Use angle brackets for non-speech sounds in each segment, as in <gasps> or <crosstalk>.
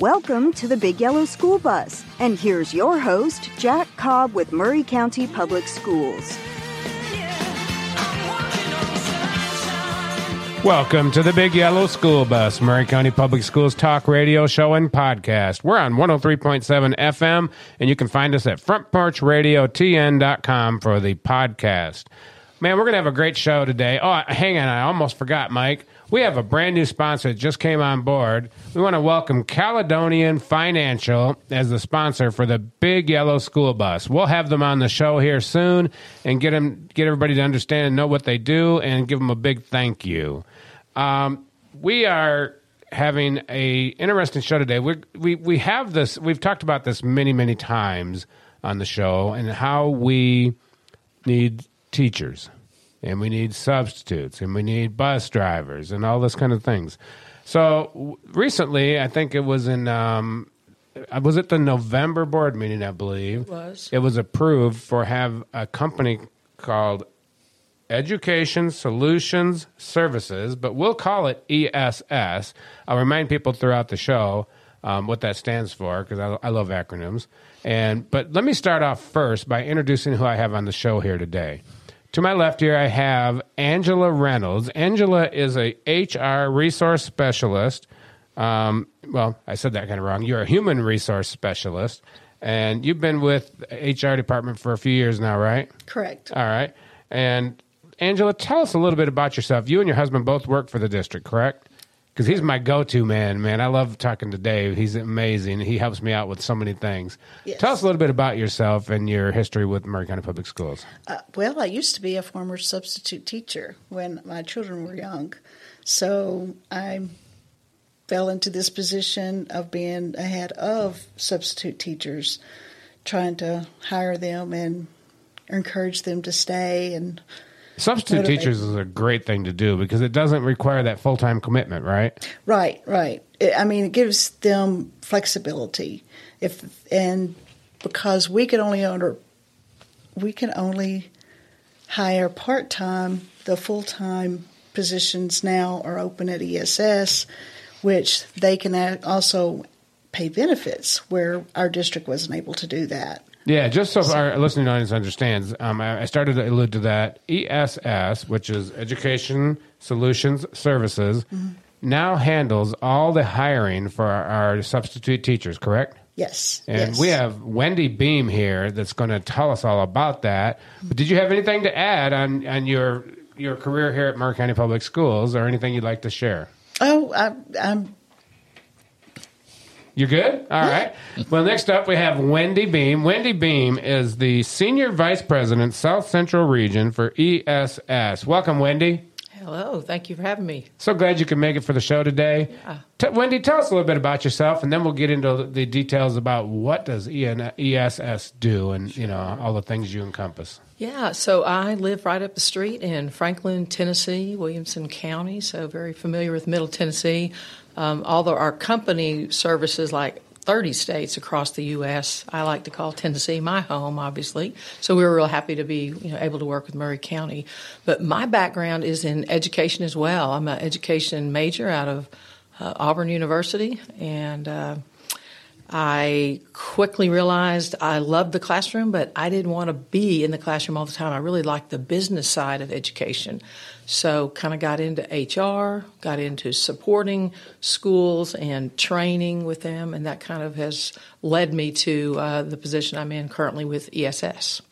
Welcome to the Big Yellow School Bus. And here's your host, Jack Cobb with Maury County Public Schools. Welcome to the Big Yellow School Bus, Maury County Public Schools talk radio show and podcast. We're on 103.7 FM, and you can find us at frontporchradiotn.com for the podcast. Man, we're going to have a great show today. Oh, hang on, I almost forgot, Mike. We have a brand new sponsor that just came on board. We want to welcome Caledonian Financial as the sponsor for the Big Yellow School Bus. We'll have them on the show here soon and get them, get everybody to understand and know what they do, and give them a big thank you. Um, we are having a interesting show today. we we we have this. We've talked about this many many times on the show, and how we need teachers and we need substitutes and we need bus drivers and all this kind of things. So recently, I think it was in um, uh, was it the November board meeting? I believe It was. It was approved for have a company called Education Solutions Services, but we'll call it ESS. I'll remind people throughout the show um, what that stands for because I, I love acronyms. And but let me start off first by introducing who I have on the show here today. To my left here, I have Angela Reynolds. Angela is a HR resource specialist. Um, well, I said that kind of wrong. You're a human resource specialist, and you've been with HR department for a few years now, right? Correct. All right. And Angela, tell us a little bit about yourself. You and your husband both work for the district, correct? Because he's my go-to man, man. I love talking to Dave. He's amazing. He helps me out with so many things. Yes. Tell us a little bit about yourself and your history with Maury County Public Schools. Uh, well, I used to be a former substitute teacher when my children were young. So I fell into this position of being ahead of substitute teachers, trying to hire them and encourage them to stay. And Substitute teachers is a great thing to do because it doesn't require that full-time commitment, right? right, right. It, I mean, it gives them flexibility. If and because we can only under we can only hire part time. The full time positions now are open at ESS, which they can also pay benefits where our district wasn't able to do that. Yeah, just so our listening audience understands, um, I I started to allude to that. ESS, which is Education Solutions Services, now handles all the hiring for our, our substitute teachers, correct? Yes. And yes. we have Wendy Beam here that's going to tell us all about that. But did you have anything to add on, on your your career here at Maury County Public Schools or anything you'd like to share? Oh, I, I'm You're good? All right. Well, next up we have Wendy Beam. Wendy Beam is the Senior Vice President, South Central Region for ESS. Welcome, Wendy. Hello, thank you for having me. So glad you could make it for the show today. T- Wendy, tell us a little bit about yourself, and then we'll get into the details about what does EN- ESS do, and you know all the things you encompass. Yeah, so I live right up the street in Franklin, Tennessee, Williamson County, so very familiar with Middle Tennessee. Um, although our company services like 30 states across the U.S., I like to call Tennessee my home, obviously. So we were real happy to be you know, able to work with Maury County. But my background is in education as well. I'm an education major out of uh, Auburn University, and uh, I quickly realized I loved the classroom, but I didn't want to be in the classroom all the time. I really liked the business side of education. So, kind of got into HR, got into supporting schools and training with them, and that kind of has led me to uh, the position I'm in currently with ESS.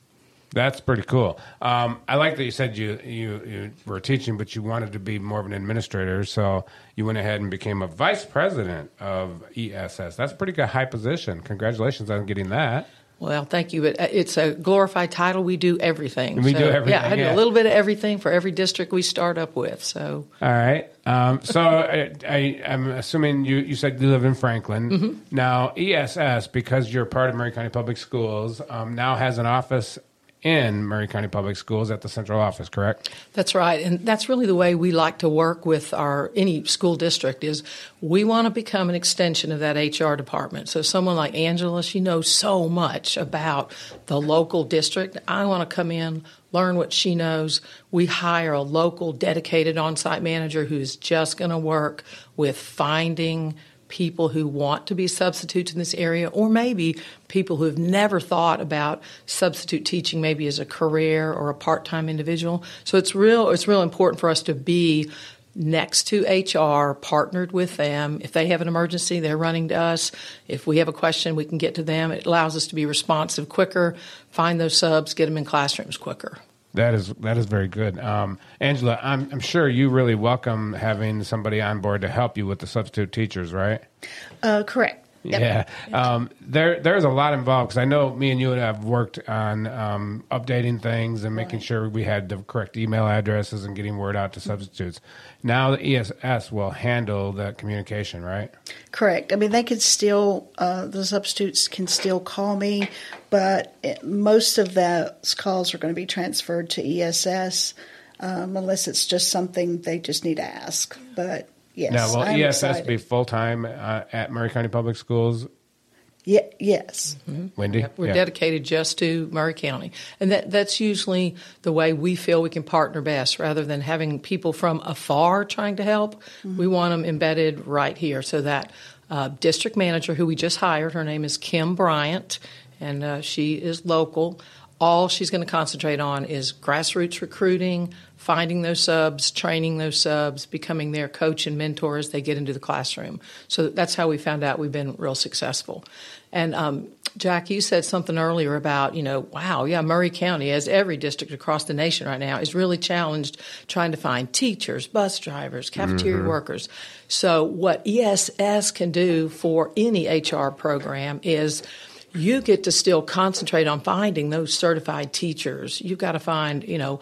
That's pretty cool. Um, I like that you said you, you you were teaching, but you wanted to be more of an administrator, so you went ahead and became a vice president of ESS. That's a pretty good high position. Congratulations on getting that. Well, thank you. But uh, it's a glorified title. We do everything. We do everything, Yeah, I do yeah. a little bit of everything for every district we start up with. So All right. Um, so <laughs> I, I, I'm assuming you, you said you live in Franklin. Mm-hmm. Now, ESS, because you're part of Maury County Public Schools, um, now has an office in Maury County Public Schools at the central office, correct? That's right, and that's really the way we like to work with our any school district is we want to become an extension of that HR department. So someone like Angela, she knows so much about the local district. I want to come in, learn what she knows. We hire a local dedicated on-site manager who's just going to work with finding people who want to be substitutes in this area, or maybe people who have never thought about substitute teaching maybe as a career or a part-time individual. So it's real it's real important for us to be next to HR, partnered with them. If they have an emergency, they're running to us. If we have a question, we can get to them. It allows us to be responsive quicker, find those subs, get them in classrooms quicker. That is that is very good, um, Angela. I'm, I'm sure you really welcome having somebody on board to help you with the substitute teachers, right? Uh, correct. Yep. Yeah, um, there there's a lot involved because I know me and you have worked on um, updating things and making Right. sure we had the correct email addresses and getting word out to substitutes. Now the ESS will handle that communication, right? Correct. I mean, they can still, uh, the substitutes can still call me, but it, most of those calls are going to be transferred to ESS um, unless it's just something they just need to ask. But yes, now, will I'm ESS excited. be full time uh, at Maury County Public Schools? Ye- yes. Wendy, We're Yeah. dedicated just to Maury County. And that, that's usually the way we feel we can partner best rather than having people from afar trying to help. We want them embedded right here so that uh, district manager who we just hired, her name is Kim Bryant, and uh, she is local. All she's going to concentrate on is grassroots recruiting, finding those subs, training those subs, becoming their coach and mentor as they get into the classroom. So that's how we found out we've been real successful. And um, Jack, you said something earlier about, you know, wow, yeah, Maury County, as every district across the nation right now, is really challenged trying to find teachers, bus drivers, cafeteria workers. So, what ESS can do for any HR program is you get to still concentrate on finding those certified teachers. You've got to find, you know,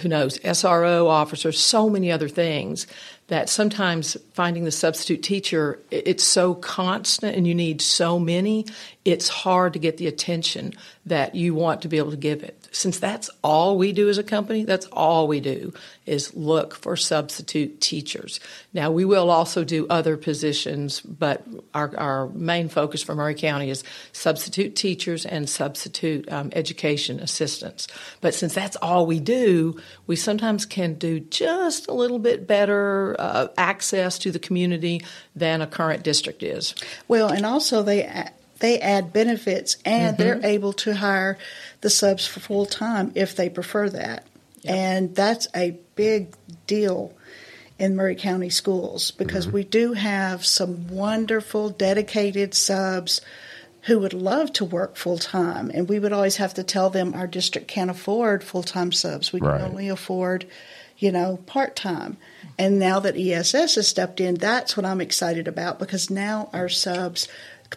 who knows, SRO officers, so many other things that sometimes finding the substitute teacher, it's so constant and you need so many, it's hard to get the attention that you want to be able to give it. Since that's all we do as a company, that's all we do is look for substitute teachers. Now, we will also do other positions, but our, our main focus for Maury County is substitute teachers and substitute um, education assistants. But since that's all we do, we sometimes can do just a little bit better uh, access to the community than a current district is. Well, and also they they add benefits, and they're Mm-hmm. able to hire the subs for full time if they prefer that, and that's a big deal in Maury County schools because Mm-hmm. we do have some wonderful, dedicated subs who would love to work full time, and we would always have to tell them our district can't afford full time subs. We Right. can only afford, you know, part time. And now that ESS has stepped in, that's what I'm excited about because now our subs,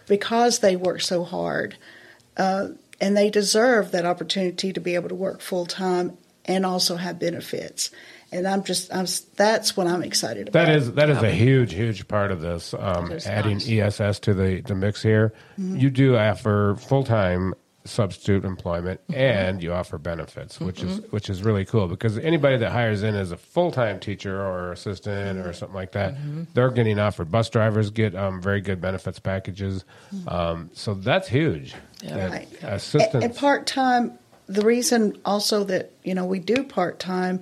because they work so hard, uh, and they deserve that opportunity to be able to work full time and also have benefits. And I'm just, I'm, that's what I'm excited about. That is that is a huge huge part of this. Um, adding nice. ESS to the the mix here, you do offer full time substitute employment mm-hmm. and you offer benefits, which is mm-hmm. which is really cool because anybody that hires in as a full time teacher or assistant or mm-hmm. something like that, they're getting offered. Bus drivers get um, very good benefits packages, um, so that's huge. Yeah. That Right. Assistance. And part time, the reason also that you know we do part time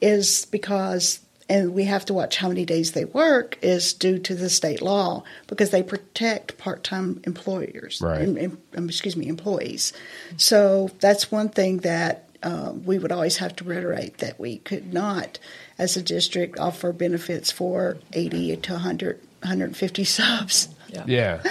is because, and we have to watch how many days they work is due to the state law because they protect part time employers. Right. em- em- um, excuse me, employees. So that's one thing that. Uh, we would always have to reiterate that we could not, as a district, offer benefits for 80 to 100, 150 <laughs> subs. yeah. Yeah,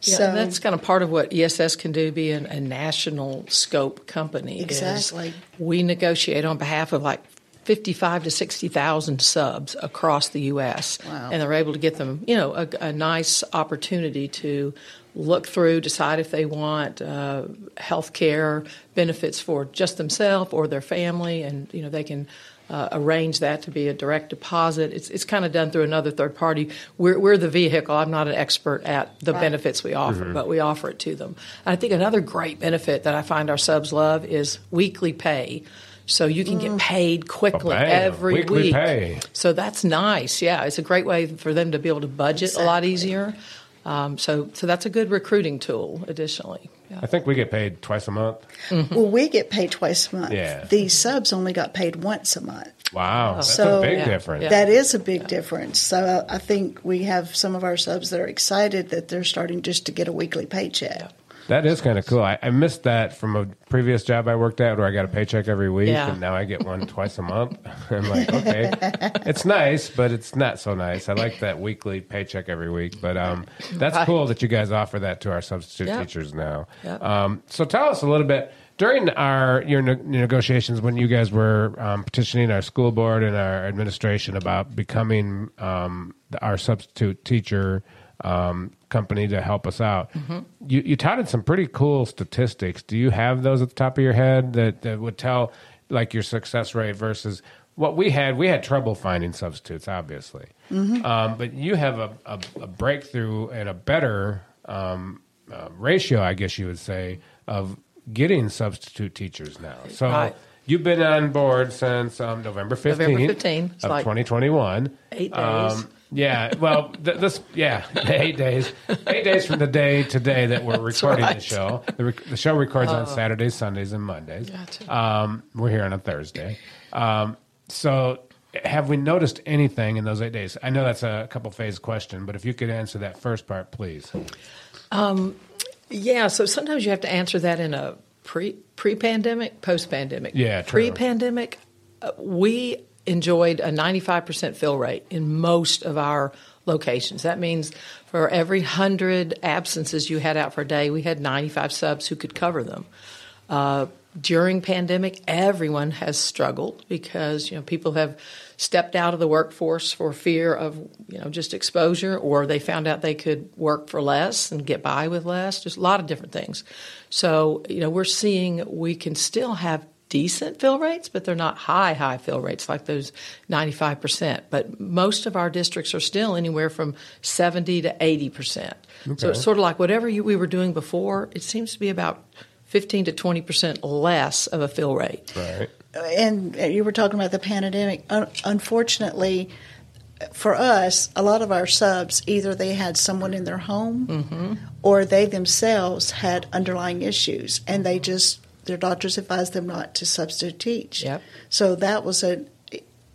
So- and that's kind of part of what ESS can do, being a national scope company. is Exactly. we negotiate on behalf of like 55 to 60,000 subs across the U.S. Wow. And they're able to get them, you know, a, a nice opportunity to look through, decide if they want uh, health care benefits for just themselves or their family, and, you know, they can uh, arrange that to be a direct deposit. It's, it's kind of done through another third party. We're, we're the vehicle. I'm not an expert at the Right. benefits we offer, but we offer it to them. I think another great benefit that I find our subs love is weekly pay. So you can get mm. paid quickly Oh, every Weekly week. pay. So that's nice. Yeah, it's a great way for them to be able to budget a lot easier. Um, so, so that's a good recruiting tool. Additionally, I think we get paid twice a month. Mm-hmm. Well, we get paid twice a month. Yeah. These subs only got paid once a month. Wow, oh. that's So- a big Yeah. difference. Yeah. That is a big difference. So uh, I think we have some of our subs that are excited that they're starting just to get a weekly paycheck. That is kind of cool. I, I missed that from a previous job I worked at where I got a paycheck every week, Yeah. and now I get one <laughs> twice a month. <laughs> I'm like, okay, it's nice, but it's not so nice. I like that weekly paycheck every week, but um, that's cool that you guys offer that to our substitute Yeah. teachers now. Yeah. Um, so tell us a little bit during our your ne- negotiations when you guys were um, petitioning our school board and our administration about becoming um, the- our substitute teacher um, company to help us out. You, you touted some pretty cool statistics. Do you have those at the top of your head that, that would tell like your success rate versus what we had? We had trouble finding substitutes, obviously, um, but you have a, a, a breakthrough and a better um, uh, ratio, I guess you would say, of getting substitute teachers now. So. Right. You've been on board since um, November 15th, November 15th. Of like 2021. eight days. Yeah, well, th- this, yeah, eight days. Eight days from the day today that we're <laughs> recording the right. Uh, show. The, rec- the show records on Saturdays, Sundays, and Mondays. Gotcha. Um, we're here on a Thursday. Um, so, have we noticed anything in those eight days? I know that's a couple phase question, but if you could answer that first part, please. Yeah, so sometimes you have to answer that in a pre pre pandemic, post pandemic. Yeah, pre pandemic, uh, we enjoyed a ninety five percent fill rate in most of our locations. That means for every hundred absences you had out for a day, we had ninety five subs who could cover them. Uh, during pandemic, everyone has struggled because you know people have stepped out of the workforce for fear of you know just exposure, or they found out they could work for less and get by with less. There's a lot of different things. So you know we're seeing we can still have decent fill rates, but they're not high high fill rates like those 95 percent. But most of our districts are still anywhere from 70 to 80 percent. So it's sort of like whatever you, we were doing before. It seems to be about 15 to 20 percent less of a fill rate. Right. and you were talking about the pandemic. Unfortunately, for us, a lot of our subs either they had someone in their home, Mm-hmm. or they themselves had underlying issues, and they just their doctors advised them not to substitute teach. Yep. So that was a,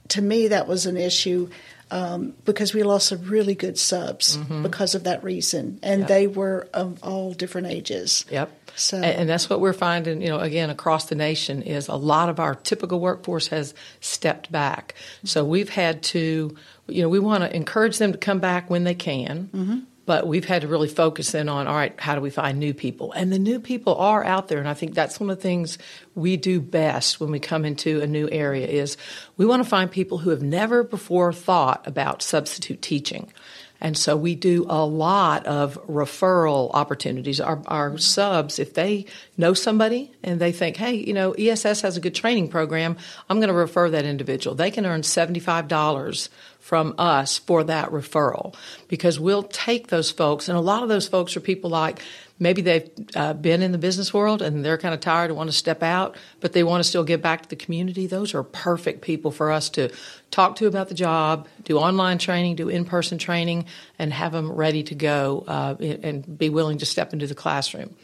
to me, that was an issue. Um, because we lost some really good subs because of that reason, and Mm-hmm. Yep. they were of all different ages. Yep. So- and, and that's what we're finding, you know, again across the nation is a lot of our typical workforce has stepped back. So we've had to, you know, we want to encourage them to come back when they can. But we've had to really focus in on, all right, how do we find new people? And the new people are out there. And I think that's one of the things we do best when we come into a new area is we want to find people who have never before thought about substitute teaching. And so we do a lot of referral opportunities. Our, our subs, if they know somebody and they think, hey, you know, ESS has a good training program, I'm going to refer that individual. They can earn $75 from us for that referral because we'll take those folks. And a lot of those folks are people like, maybe they've uh, been in the business world and they're kind of tired and want to step out, but they want to still give back to the community. Those are perfect people for us to talk to about the job, do online training, do in person training, and have them ready to go uh, and be willing to step into the classroom.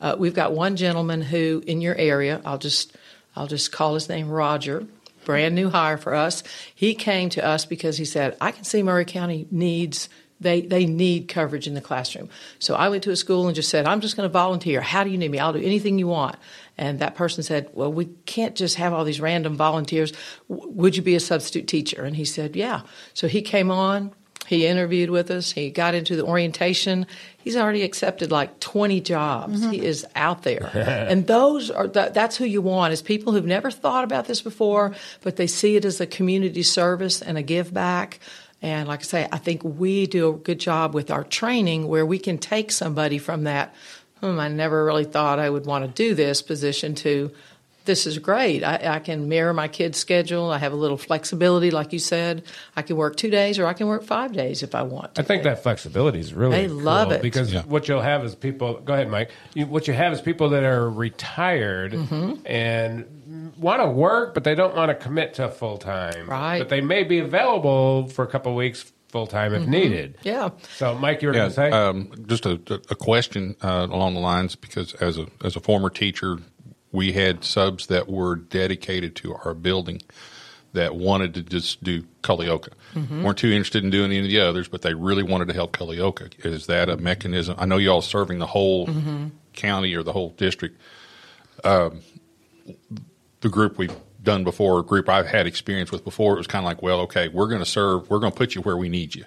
Uh, we've got one gentleman who, in your area, I'll just I'll just call his name Roger. Brand new hire for us. He came to us because he said, "I can see Maury County needs they they need coverage in the classroom." So I went to a school and just said, "I'm just going to volunteer. How do you need me? I'll do anything you want." And that person said, "Well, we can't just have all these random volunteers. W- would you be a substitute teacher?" And he said, "Yeah." So he came on. He interviewed with us. He got into the orientation. He's already accepted like 20 jobs. He is out there. <laughs> and those are that, that's who you want is people who've never thought about this before, but they see it as a community service and a give back. And like I say, I think we do a good job with our training where we can take somebody from that, hmm, I never really thought I would want to do this position to this is great. I, I can mirror my kid's schedule. I have a little flexibility, like you said. I can work two days or I can work five days if I want. To. I think that flexibility is really They love it. because Yeah. what you'll have is people. Go ahead, Mike. You, what you have is people that are retired Mm-hmm. and want to work, but they don't want to commit to full time. Right. But they may be available for a couple of weeks full time if needed. Yeah. So, Mike, you were Yeah, going to say? um, just a, a question uh, along the lines because as a as a former teacher, we had subs that were dedicated to our building that wanted to just do Culleoka. weren't too interested in doing any of the others, but they really wanted to help Culleoka. Is that a mechanism? I know y'all serving the whole county or the whole district. Um, the group we've done before, a group I've had experience with before, it was kind of like, well, okay, we're going to serve, we're going to put you where we need you.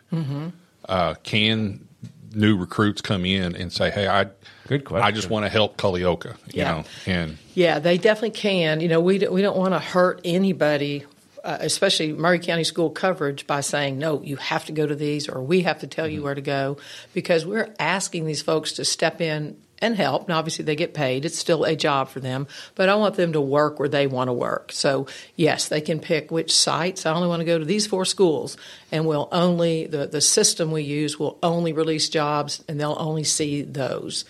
Uh, can new recruits come in and say, hey, I, Good question. I just want to help Culleoka, you Yeah. know, and Yeah, they definitely can. You know, we don't, we don't want to hurt anybody, uh, especially Maury County School coverage, by saying no, you have to go to these, or we have to tell you where to go, because we're asking these folks to step in and help. And obviously, they get paid; it's still a job for them. But I want them to work where they want to work. So yes, they can pick which sites. I only want to go to these four schools, and we'll only the the system we use will only release jobs, and they'll only see those.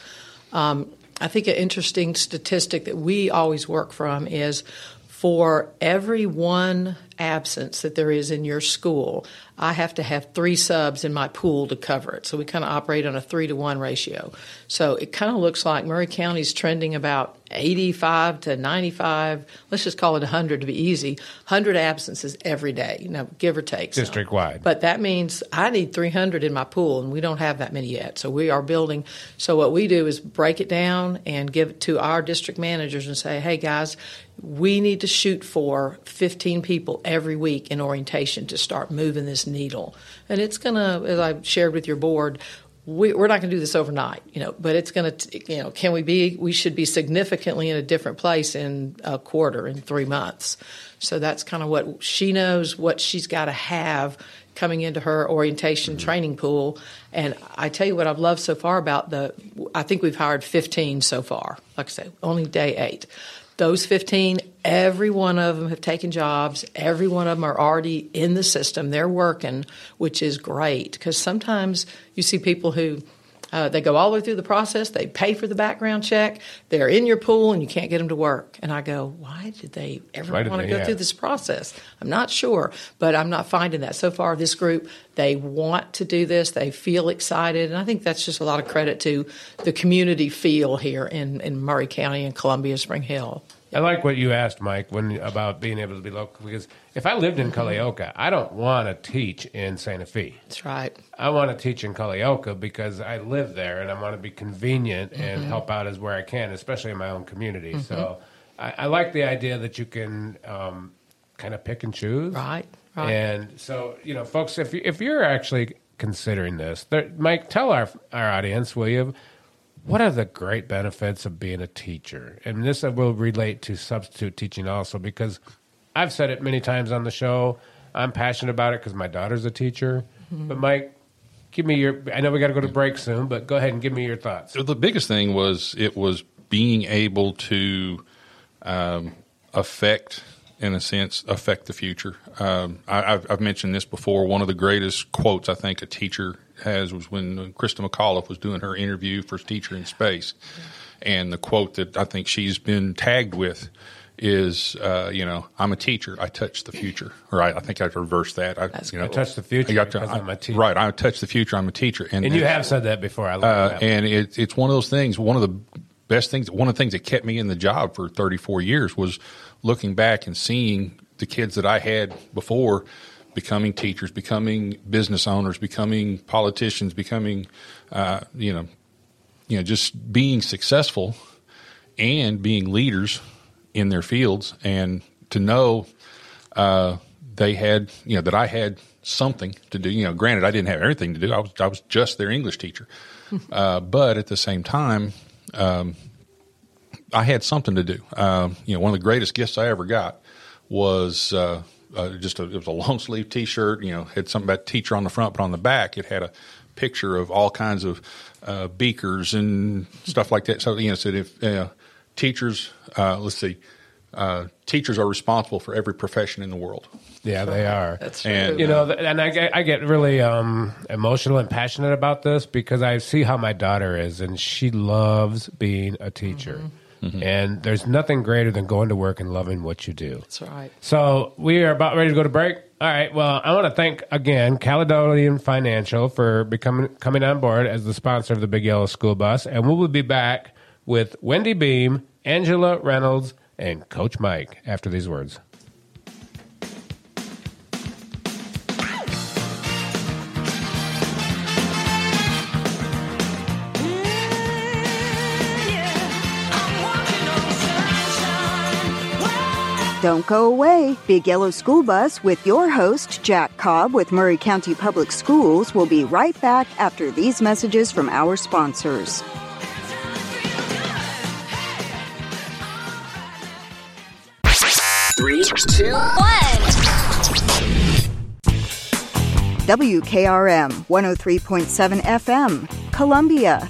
Um, I think an interesting statistic that we always work from is for every one absence that there is in your school, I have to have three subs in my pool to cover it. So we kind of operate on a three to one ratio. So it kind of looks like Maury County is trending about 85 to 95, let's just call it 100 to be easy, 100 absences every day, you know, give or take. District-wide. But that means I need 300 in my pool, and we don't have that many yet. So we are building. So what we do is break it down and give it to our district managers and say, hey, guys, we need to shoot for 15 people every week in orientation to start moving this needle. And it's going to, as I shared with your board, we, we're not going to do this overnight, you know, but it's going to, you know, can we be, we should be significantly in a different place in a quarter, in three months. So that's kind of what she knows, what she's got to have coming into her orientation mm-hmm. training pool. And I tell you what I've loved so far about the, I think we've hired 15 so far. Like I say, only day eight. Those 15, every one of them have taken jobs. Every one of them are already in the system. They're working, which is great because sometimes you see people who uh, they go all the way through the process. They pay for the background check. They're in your pool, and you can't get them to work. And I go, why did they ever want to go Yeah. through this process? I'm not sure, but I'm not finding that so far. This group, they want to do this. They feel excited, and I think that's just a lot of credit to the community feel here in, in Maury County and Columbia Spring Hill. I like what you asked, Mike, when about being able to be local. Because if I lived in Culleoka, I don't want to teach in Santa Fe. That's right. I want to teach in Culleoka because I live there and I want to be convenient Mm-hmm. and help out as where I can, especially in my own community. So I, I like the idea that you can um, kind of pick and choose. Right, right. And so, you know, folks, if, you, if you're actually considering this, there, Mike, tell our, our audience, will you, what are the great benefits of being a teacher? And this will relate to substitute teaching also because I've said it many times on the show. I'm passionate about it because my daughter's a teacher. But Mike, give me your. I know we got to go to break soon, but go ahead and give me your thoughts. So the biggest thing was it was being able to um, affect, in a sense, affect the future. Um, I, I've, I've mentioned this before. One of the greatest quotes I think a teacher has was when Christa McAuliffe was doing her interview for Teacher in Space, and the quote that I think she's been tagged with is, uh, you know, I'm a teacher. I touch the future. Right? I think I've reversed that. I, you know, I touch the future I got to- because I'm a teacher. Right. I touch the future. I'm a teacher. And you have said that before. I uh, and it, it's one of those things. One of the best things. One of the things that kept me in the job for 34 years was looking back and seeing the kids that I had before becoming teachers, becoming business owners, becoming politicians, becoming, uh, you know, you know, just being successful and being leaders in their fields, and to know uh, they had, you know, that I had something to do. You know, granted, I didn't have everything to do. I was I was just their English teacher, <laughs> uh, but at the same time, um, I had something to do. Um, you know, one of the greatest gifts I ever got was uh, uh, just a, it was a long sleeve T-shirt. You know, had something about teacher on the front, but on the back it had a picture of all kinds of uh, beakers and stuff like that. So you know, said if uh, teachers, uh, let's see, uh, teachers are responsible for every profession in the world. yeah, they are. That's true. And, you know, and I get, I get really um, emotional and passionate about this because I see how my daughter is, and she loves being a teacher. Mm-hmm. Mm-hmm. And there's nothing greater than going to work and loving what you do. That's right. So we are about ready to go to break. All right. Well, I want to thank again Caledonian Financial for becoming coming on board as the sponsor of the Big Yellow School Bus, and we will be back with Wendy Beam, Angela Reynolds, and Coach Mike after these words. Don't go away. Big Yellow School Bus with your host, Jack Cobb with Maury County Public Schools, will be right back after these messages from our sponsors. Three, two, one. WKRM 103.7 FM, Columbia.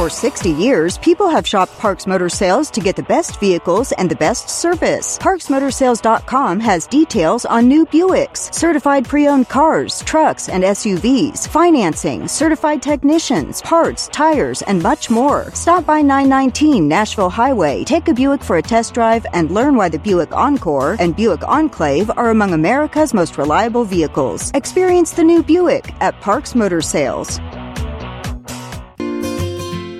For 60 years, people have shopped Parks Motor Sales to get the best vehicles and the best service. ParksMotorsales.com has details on new Buicks, certified pre-owned cars, trucks, and SUVs, financing, certified technicians, parts, tires, and much more. Stop by 919 Nashville Highway, take a Buick for a test drive, and learn why the Buick Encore and Buick Enclave are among America's most reliable vehicles. Experience the new Buick at Parks Motor Sales.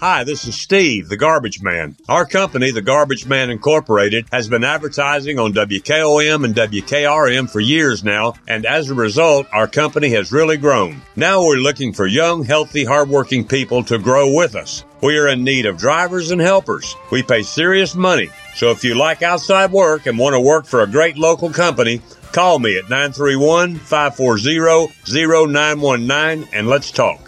Hi, this is Steve, the Garbage Man. Our company, the Garbage Man Incorporated, has been advertising on WKOM and WKRM for years now, and as a result, our company has really grown. Now we're looking for young, healthy, hardworking people to grow with us. We are in need of drivers and helpers. We pay serious money. So if you like outside work and want to work for a great local company, call me at 931 540 0919 and let's talk.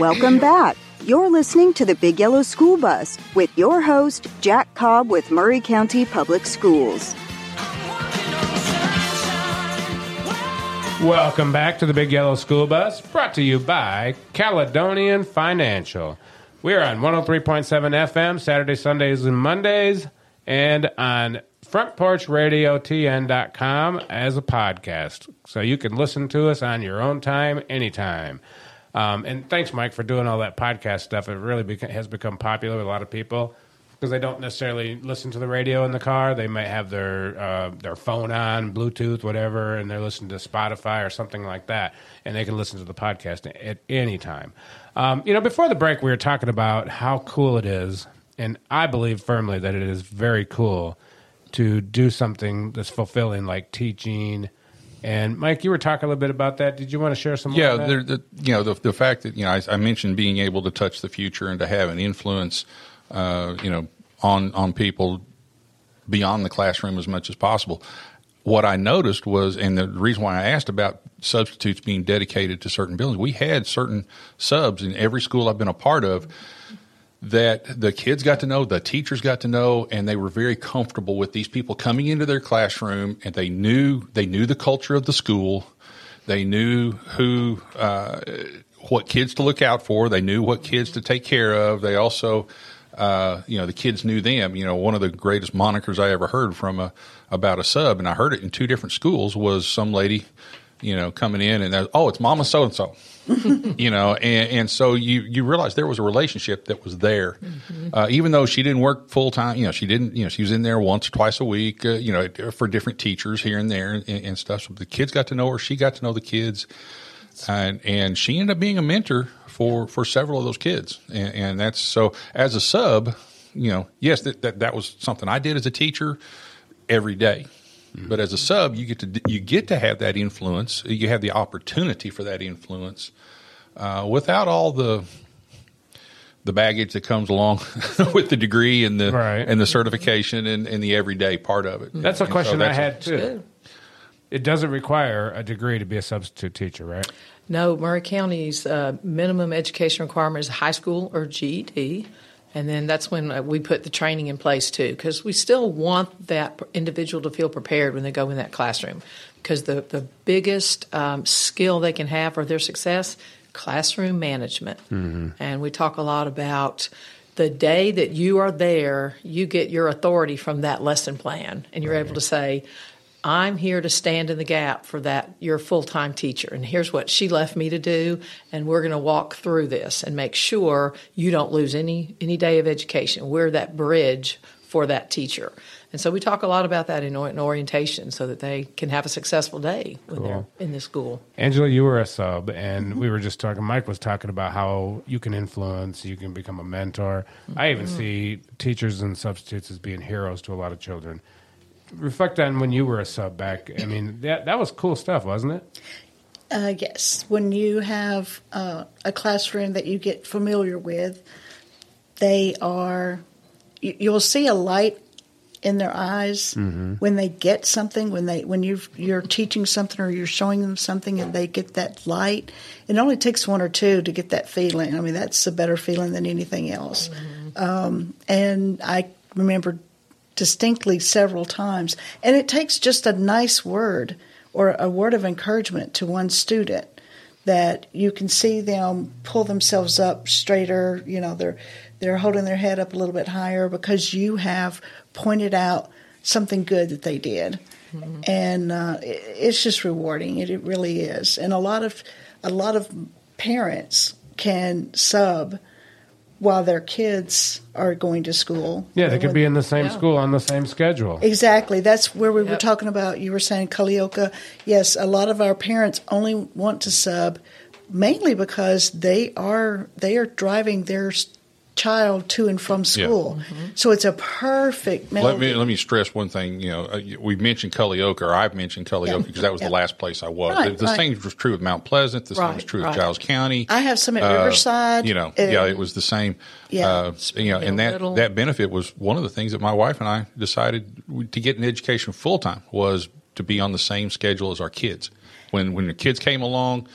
Welcome back. You're listening to the Big Yellow School Bus with your host, Jack Cobb with Maury County Public Schools. Welcome back to the Big Yellow School Bus, brought to you by Caledonian Financial. We're on 103.7 FM, Saturday, Sundays, and Mondays, and on frontporchradiotn.com as a podcast. So you can listen to us on your own time, anytime. Um, and thanks, Mike, for doing all that podcast stuff. It really beca- has become popular with a lot of people because they don't necessarily listen to the radio in the car. They might have their uh, their phone on, Bluetooth, whatever, and they're listening to Spotify or something like that, and they can listen to the podcast at any time. Um, you know, before the break, we were talking about how cool it is, and I believe firmly that it is very cool to do something that's fulfilling, like teaching. And Mike, you were talking a little bit about that. Did you want to share some? Yeah, more of that? the, the, you know the the fact that you know I, I mentioned being able to touch the future and to have an influence, uh, you know, on on people beyond the classroom as much as possible. What I noticed was, and the reason why I asked about substitutes being dedicated to certain buildings, we had certain subs in every school I've been a part of that the kids got to know, the teachers got to know, and they were very comfortable with these people coming into their classroom, and they knew they knew the culture of the school. They knew who, uh, what kids to look out for. They knew what kids to take care of. They also, uh, you know, the kids knew them. You know, one of the greatest monikers I ever heard from a about a sub, and I heard it in two different schools, was some lady, you know, coming in and oh, it's Mama so and so. you know, and, and so you you realize there was a relationship that was there, mm-hmm. uh, even though she didn't work full time. You know, she didn't. You know, she was in there once or twice a week. Uh, you know, for different teachers here and there and, and, stuff. So the kids got to know her. She got to know the kids, and and she ended up being a mentor for for several of those kids. And, and that's so as a sub, you know, yes, that, that that was something I did as a teacher every day. But as a sub, you get to you get to have that influence. You have the opportunity for that influence uh, without all the the baggage that comes along <laughs> with the degree and the right. and the certification and, and, the everyday part of it. That's a question so that's I had too. It doesn't require a degree to be a substitute teacher, right? No, Maury County's uh, minimum education requirement is high school or GED. And then that's when uh, we put the training in place too, because we still want that individual to feel prepared when they go in that classroom. Because the, the biggest um, skill they can have for their success, classroom management. Mm-hmm. And we talk a lot about the day that you are there, you get your authority from that lesson plan, and you're right. able to say, I'm here to stand in the gap for that your full-time teacher and here's what she left me to do and we're going to walk through this and make sure you don't lose any any day of education. We're that bridge for that teacher. And so we talk a lot about that in, in orientation so that they can have a successful day when cool. they're in the school. Angela, you were a sub, and mm-hmm. we were just talking. Mike was talking about how you can influence, you can become a mentor. Mm-hmm. I even mm-hmm. see teachers and substitutes as being heroes to a lot of children reflect on when you were a sub back. I mean, that that was cool stuff, wasn't it? Uh, yes, when you have uh, a classroom that you get familiar with, they are. You, will see a light in their eyes mm-hmm. when they get something. When they when you you're teaching something or you're showing them something, and they get that light. It only takes one or two to get that feeling. I mean, that's a better feeling than anything else. Mm-hmm. Um, and I remember distinctly several times. And it takes just a nice word or a word of encouragement to one student that you can see them pull themselves up straighter, you know, they're they're holding their head up a little bit higher because you have pointed out something good that they did. Mm-hmm. And uh, it, it's just rewarding. It, it really is. And a lot of a lot of parents can sub while their kids are going to school. Yeah, they could be in the same yeah. school on the same schedule. Exactly. That's where we yep. were talking about. You were saying Culleoka. Yes, a lot of our parents only want to sub mainly because they are they are driving their child to and from school. Yeah. Mm-hmm. So it's a perfect melody. Let me let me stress one thing. You know, uh, we mentioned Culleoka, or I've mentioned Culleoka because that was yeah. the last place I was. Right, the, right. same was true of Mount Pleasant. The right, same was true of Giles County. I have some at uh, Riverside. You know, yeah, it was the same. Yeah, uh, you know, and that that benefit was one of the things that my wife and I decided to get an education full time was to be on the same schedule as our kids. When when the kids came along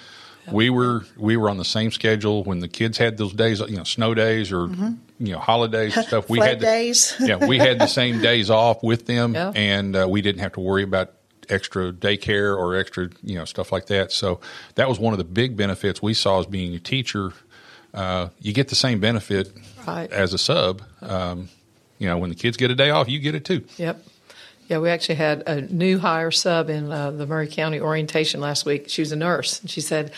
we were we were on the same schedule when the kids had those days, you know, snow days or mm-hmm. you know holidays and stuff. <laughs> We had the, days. <laughs> yeah, we had the same days off with them, yeah. and uh, we didn't have to worry about extra daycare or extra you know stuff like that. So that was one of the big benefits we saw as being a teacher. Uh, you get the same benefit right. as a sub. Um, you know, when the kids get a day off, you get it too. Yep. Yeah, we actually had a new hire sub in uh, the Maury County orientation last week. She was a nurse, and she said,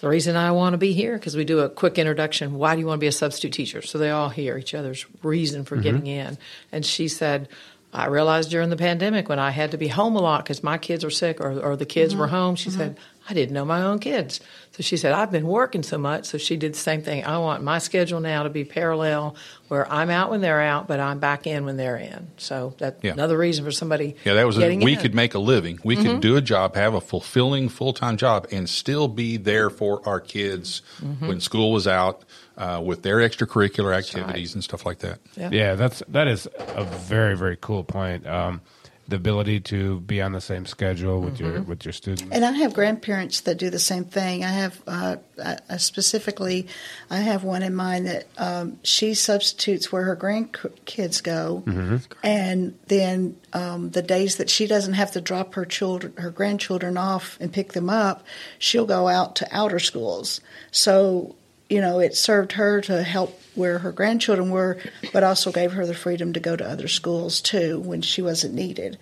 "The reason I want to be here because we do a quick introduction. Why do you want to be a substitute teacher?" So they all hear each other's reason for mm-hmm. getting in. And she said, "I realized during the pandemic when I had to be home a lot because my kids were sick or, or the kids mm-hmm. were home. She mm-hmm. said I didn't know my own kids. So she said, I've been working so much. So she did the same thing. I want my schedule now to be parallel where I'm out when they're out, but I'm back in when they're in. So that's yeah. another reason for somebody. Yeah, that was a, we in. could make a living. We mm-hmm. could do a job, have a fulfilling full time job, and still be there for our kids mm-hmm. when school was out. Uh, with their extracurricular activities right. and stuff like that. Yeah. yeah, that's that is a very very cool point. Um, the ability to be on the same schedule with your with your students. And I have grandparents that do the same thing. I have uh, I, specifically, I have one in mind that um, she substitutes where her grandkids go, mm-hmm. and then um, the days that she doesn't have to drop her children, her grandchildren off and pick them up, she'll go out to outer schools. So you know, it served her to help where her grandchildren were, but also gave her the freedom to go to other schools too when she wasn't needed.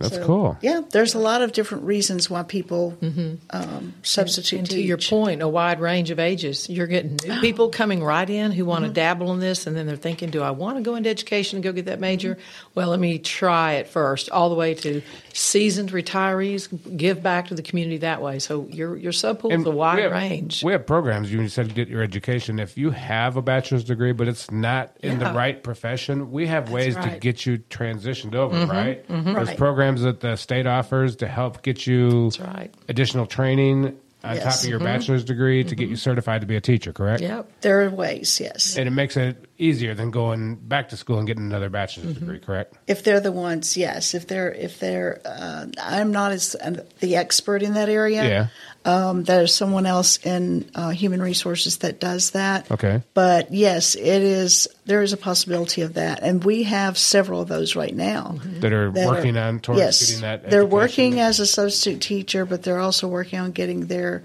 That's so, cool. Yeah, there's a lot of different reasons why people mm-hmm. um, substitute. And, and to your point, a wide range of ages. You're getting new <gasps> people coming right in who want mm-hmm. to dabble in this, and then they're thinking, "Do I want to go into education and go get that major?" Mm-hmm. Well, let me try it first. All the way to seasoned retirees give back to the community that way. So your your sub pool is a wide we have, range. We have programs. You said get your education. If you have a bachelor's degree, but it's not in yeah. the right profession, we have That's ways right. to get you transitioned over. Mm-hmm. Right. Mm-hmm. There's right. programs that the state offers to help get you right. additional training on yes. top of your mm-hmm. bachelor's degree to mm-hmm. get you certified to be a teacher, correct? Yep. There are ways, yes. And it makes it easier than going back to school and getting another bachelor's mm-hmm. degree, correct? If they're the ones, yes. If they're if they're uh, I'm not as uh, the expert in that area. Yeah. Um, there's someone else in uh, human resources that does that. Okay. But yes, it is. There is a possibility of that, and we have several of those right now mm-hmm. that are that working are, on towards yes, getting that. They're working as a substitute teacher, but they're also working on getting their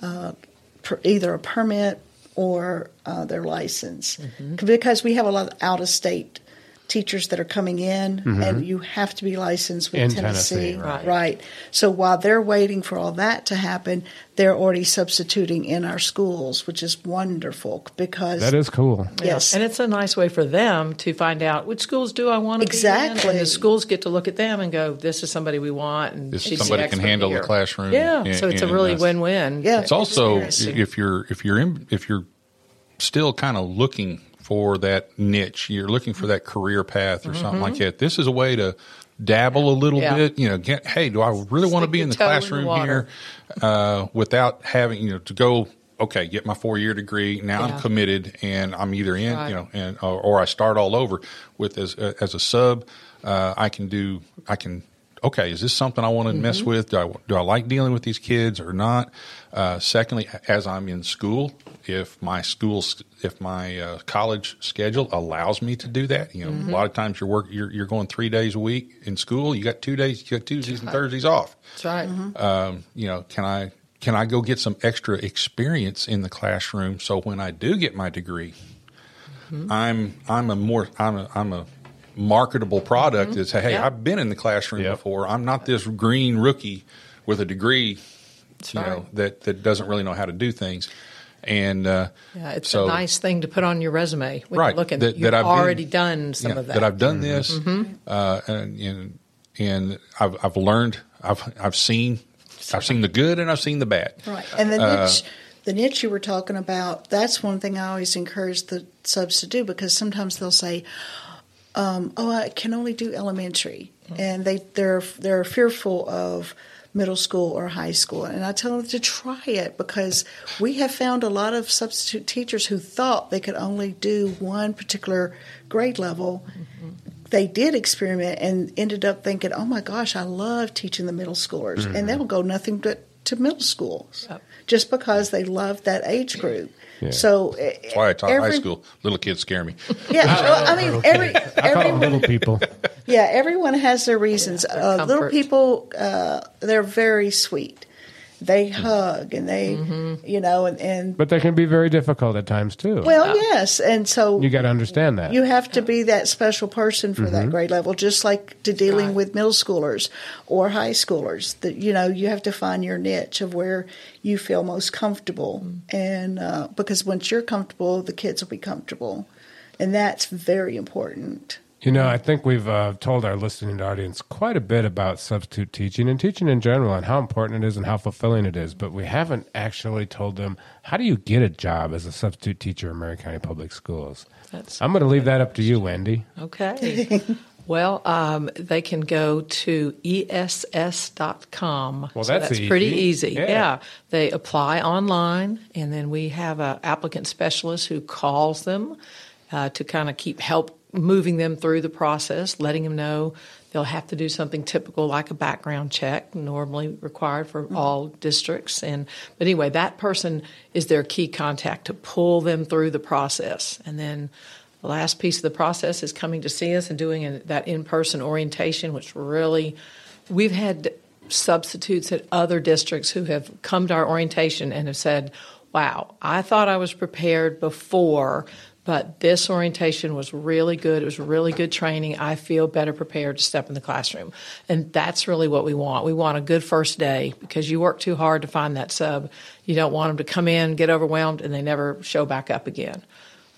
uh, per, either a permit or uh, their license mm-hmm. because we have a lot of out of state teachers that are coming in, mm-hmm. and you have to be licensed with in Tennessee. Tennessee right. right. So while they're waiting for all that to happen, they're already substituting in our schools, which is wonderful because that is cool. Yes, yeah. and it's a nice way for them to find out which schools do I want to exactly. And the schools get to look at them and go, "This is somebody we want." And this somebody can handle here. the classroom. Yeah, and, so it's a really win-win. Yeah, it's also if you're if you're in if you're still kind of looking for that niche, you're looking for that career path or mm-hmm. something like that. This is a way to dabble a little yeah. bit. You know, get, hey, do I really Stick want to be in the classroom in the here uh, without having you know to go? Okay, get my four year degree. Now yeah. I'm committed, and I'm either in, right. you know, and or, or, I start all over with as uh, as a sub. Uh, I can do. I can okay, is this something I want to mm-hmm. mess with? Do I, do I like dealing with these kids or not? Uh, secondly, as I'm in school, if my school, if my uh, college schedule allows me to do that, you know, mm-hmm. a lot of times you're work, you're, you're going three days a week in school. You got two days, you got Tuesdays and Thursdays off. That's right. Mm-hmm. Um, you know, can I can I go get some extra experience in the classroom so when I do get my degree, mm-hmm. I'm I'm a more I'm a I'm a marketable product mm-hmm. is hey, yep. I've been in the classroom yep. before. I'm not this green rookie with a degree, That's you right. know, that that doesn't really know how to do things. And uh, yeah, it's so, a nice thing to put on your resume. When right, you're looking, that, you've that I've already been, done some yeah, of that. That I've done mm-hmm. this, mm-hmm. uh, and, and and I've I've learned. I've I've seen I've seen the good and I've seen the bad. Right, and the uh, niche. the niche you were talking about, that's one thing I always encourage the subs to do because sometimes they'll say, um, "Oh, I can only do elementary," mm-hmm. and they they're they're fearful of middle school or high school. And I tell them to try it because we have found a lot of substitute teachers who thought they could only do one particular grade level. Mm-hmm. They did experiment and ended up thinking, "Oh my gosh, I love teaching the middle schoolers," mm-hmm. and they'll go nothing but to middle schools yep. just because they love that age group. Yeah. So that's why I taught every, high school. Little kids scare me. Yeah, <laughs> well, I mean, every every little people. <laughs> Yeah, everyone has their reasons. Yeah, uh, little people, uh, they're very sweet they hug and they, mm-hmm. you know, and, and but they can be very difficult at times too. Well, yeah. yes, and so you got to understand that you have to be that special person for mm-hmm. that grade level, just like to dealing right. with middle schoolers or high schoolers. That you know, you have to find your niche of where you feel most comfortable, mm-hmm. and uh, because once you're comfortable, the kids will be comfortable, and that's very important. You know, I think we've uh, told our listening audience quite a bit about substitute teaching and teaching in general and how important it is and how fulfilling it is, but we haven't actually told them how do you get a job as a substitute teacher in Marion County Public Schools. That's I'm going to leave that up to you, Wendy. Okay. <laughs> well, um, they can go to ess.com. Well, so that's, that's pretty easy. Yeah. yeah. They apply online, and then we have an applicant specialist who calls them uh, to kind of keep help moving them through the process, letting them know They'll have to do something typical like a background check, normally required for mm-hmm. all districts. And but anyway, that person is their key contact to pull them through the process. And then the last piece of the process is coming to see us and doing a, that in-person orientation, which really we've had substitutes at other districts who have come to our orientation and have said, "Wow, I thought I was prepared before." But this orientation was really good. It was really good training. I feel better prepared to step in the classroom. And that's really what we want. We want a good first day because you work too hard to find that sub. You don't want them to come in, get overwhelmed, and they never show back up again.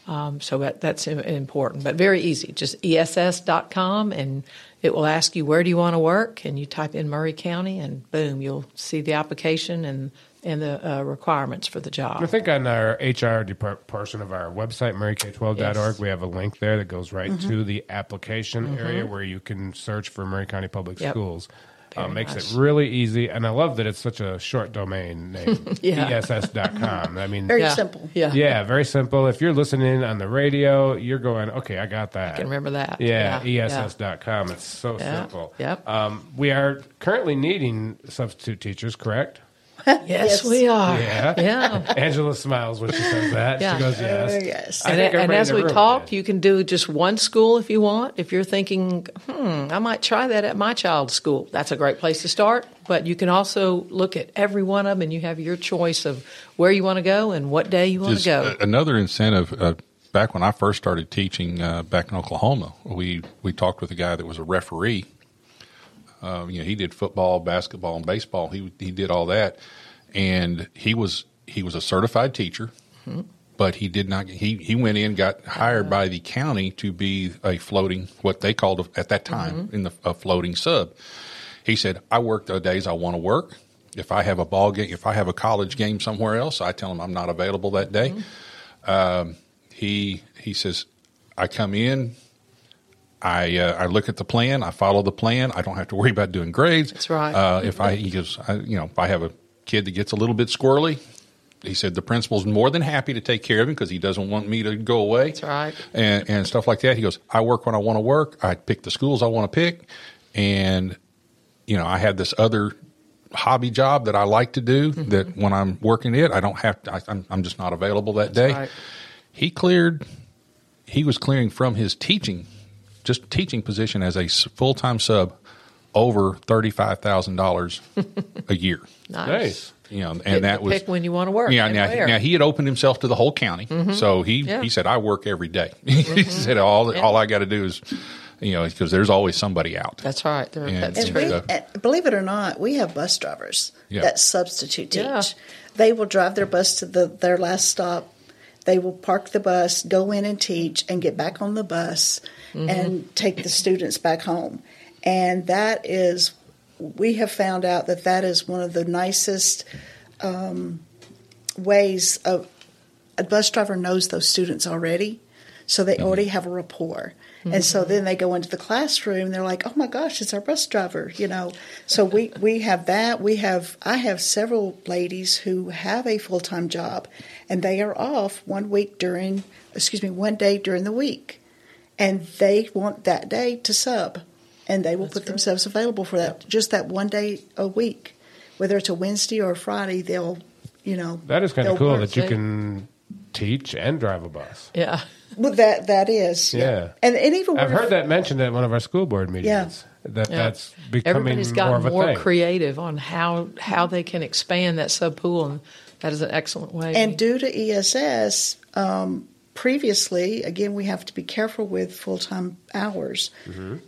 Um, so that, that's important, but very easy. Just ess.com and it will ask you where do you want to work, and you type in Maury County, and boom, you'll see the application and and the uh, requirements for the job. I think on our HR depart- portion of our website, mauryk12.org, Yes. we have a link there that goes right Mm-hmm. to the application area where you can search for Maury County Public Yep. Schools. Uh, makes nice. it really easy, and I love that it's such a short domain <laughs> name, Yeah. ess.com. I mean, Very yeah. simple. Yeah. yeah, very simple. If you're listening on the radio, you're going, okay, I got that. I can remember that. Yeah, Yeah, ess.com. It's so Yeah, simple. yep. Um, we are currently needing substitute teachers, correct? <laughs> Yes, Yes. we are. Yeah. Yeah. <laughs> Angela smiles when she says that. Yeah. She goes, yes. Uh, yes. And, and as we talked, you can do just one school if you want. If you're thinking, hmm, I might try that at my child's school, that's a great place to start. But you can also look at every one of them and you have your choice of where you want to go and what day you want to go. another incentive. Uh, back when I first started teaching uh, back in Oklahoma, we we talked with a guy that was a referee. Uh, you know, he did football, basketball, and baseball. He he did all that, and he was he was a certified teacher. But he did not. He he went in, got hired by the county to be a floating, what they called a- at that time in the a floating sub. He said, "I work the days I want to work. If I have a ball game, if I have a college game somewhere else, I tell him I'm not available that day." Um, he he says, "I come in, I uh, I look at the plan, I follow the plan. I don't have to worry about doing grades. That's right. Uh, if I he goes, I, you know, if I have a kid that gets a little bit squirrely." He said the principal's more than happy to take care of him because he doesn't want me to go away. That's right. And, and stuff like that. He goes, I work when I want to work. I pick the schools I want to pick. And you know, I have this other hobby job that I like to do Mm-hmm. that when I'm working it, I don't have to, I, I'm, I'm just not available that day. right. He cleared, he was clearing from his teaching, just teaching position as a full time sub over $35,000 <laughs> a year. Nice. Nice. You know, and Get that was pick when you want to work. Yeah, and now, where. now he had opened himself to the whole county, mm-hmm. so he Yeah. he said, "I work every day." <laughs> he mm-hmm. said, "All all I got to do is, you know, because there's always somebody out." That's right. There- And- that's and And we, true. believe it or not, we have bus drivers Yeah. that substitute teach. Yeah. They will drive their bus to the, their last stop. They will park the bus, go in and teach, and get back on the bus Mm-hmm. and take the students back home. And that is, we have found out that that is one of the nicest um, ways of a bus driver knows those students already, so they already have a rapport. And so then they go into the classroom. They're like, "Oh my gosh, it's our bus driver," you know. So we we have that. We have I have several ladies who have a full time job, and they are off one week during excuse me one day during the week, and they want that day to sub, and they will put themselves available for that just that one day a week, whether it's a Wednesday or a Friday. They'll you know That is kind of cool work. that you can teach and drive a bus. yeah. Well, that that is, Yeah. and and even I've when- heard that mentioned at one of our school board meetings. Yeah That Yeah. that's becoming Everybody's more gotten of a more creative on how how they can expand that sub pool, and that is an excellent way. And due to ESS, um, previously, again, we have to be careful with full time hours,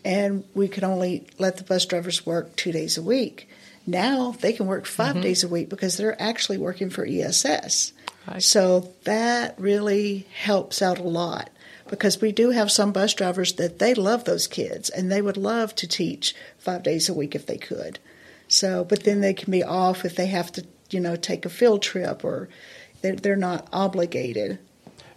and we could only let the bus drivers work two days a week. Now they can work 5 days a week because they're actually working for ESS. Right. So that really helps out a lot because we do have some bus drivers that they love those kids and they would love to teach five days a week if they could. So, but then they can be off if they have to, you know, take a field trip or they're, they're not obligated.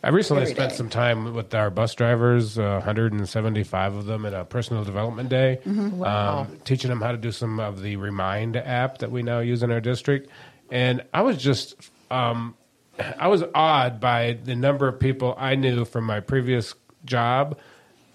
I recently spent day. some time with our bus drivers, uh, 175 of them, at a personal development day, Wow. um, teaching them how to do some of the Remind app that we now use in our district. And I was just, um, I was awed by the number of people I knew from my previous job.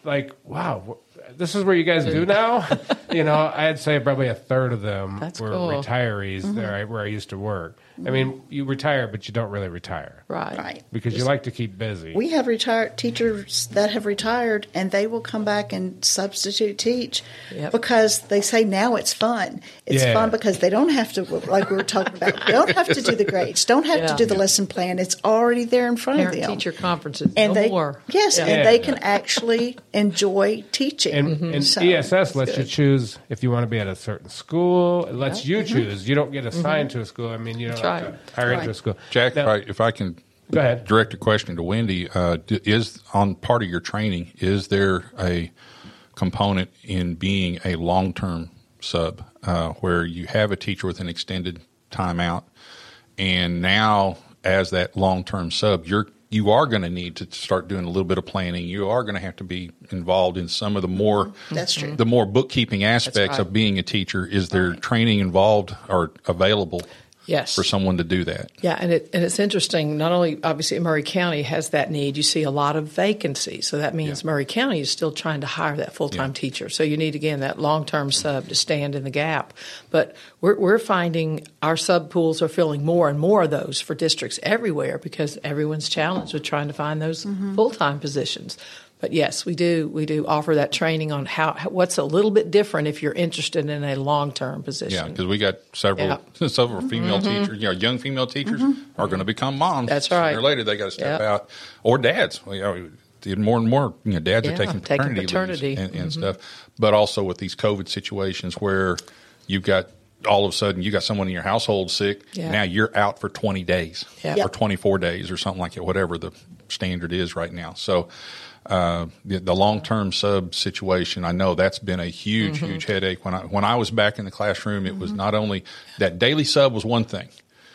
Like, wow, this is where you guys do now. <laughs> you know, I'd say probably a third of them That's were cool. retirees mm-hmm. there I- where I used to work. I mm-hmm. mean, you retire, but you don't really retire Right. Right. because you like to keep busy. We have retired teachers that have retired, and they will come back and substitute teach Yep. because they say now it's fun. It's Yeah. fun because they don't have to, like we were talking about, they don't have to do the grades, don't have Yeah. to do the lesson plan. It's already there in front Parent of them. teacher conferences. and no they, more. yes, Yeah. and they can actually enjoy teaching. and, and So, ESS lets it's you choose if you want to be at a certain school. It lets you choose. You don't get assigned to a school. I mean, you don't Mm-hmm. That's have right. to hire into a school. Jack, Now- if, I, if I can Go ahead. direct a question to Wendy, uh, is on part of your training, is there a component in being a long term sub uh, where you have a teacher with an extended timeout, and now as that long term sub, you're you are going to need to start doing a little bit of planning. You are going to have to be involved in some of the more That's true. the more bookkeeping aspects right. of being a teacher. Is there training involved or available Yes. for someone to do that? Yeah, and it and it's interesting. Not only obviously Maury County has that need, you see a lot of vacancies. So that means Maury County is still trying to hire that full time Yeah. teacher. So you need again that long term sub to stand in the gap. But we're we're finding our sub pools are filling more and more of those for districts everywhere because everyone's challenged with trying to find those mm-hmm. full time positions. But yes, we do we do offer that training on how, what's a little bit different if you're interested in a long term position. Yeah, because we got several Yeah. <laughs> several mm-hmm. female teachers. You know, young female teachers mm-hmm. are going to become moms. That's Sooner right. or later, they got to step Yeah. out, or dads. You know, more and more, you know, dads Yeah, are taking taking paternity, paternity. leaves and, and mm-hmm. stuff. But also with these COVID situations where you've got all of a sudden you got someone in your household sick. Yeah. Now you're out for 20 days Yeah. or 24 days or something like that, whatever the standard is right now. So. Uh, the, the long-term sub situation, I know that's been a huge, Mm-hmm. huge headache. When I when I was back in the classroom, it was not only that daily sub was one thing.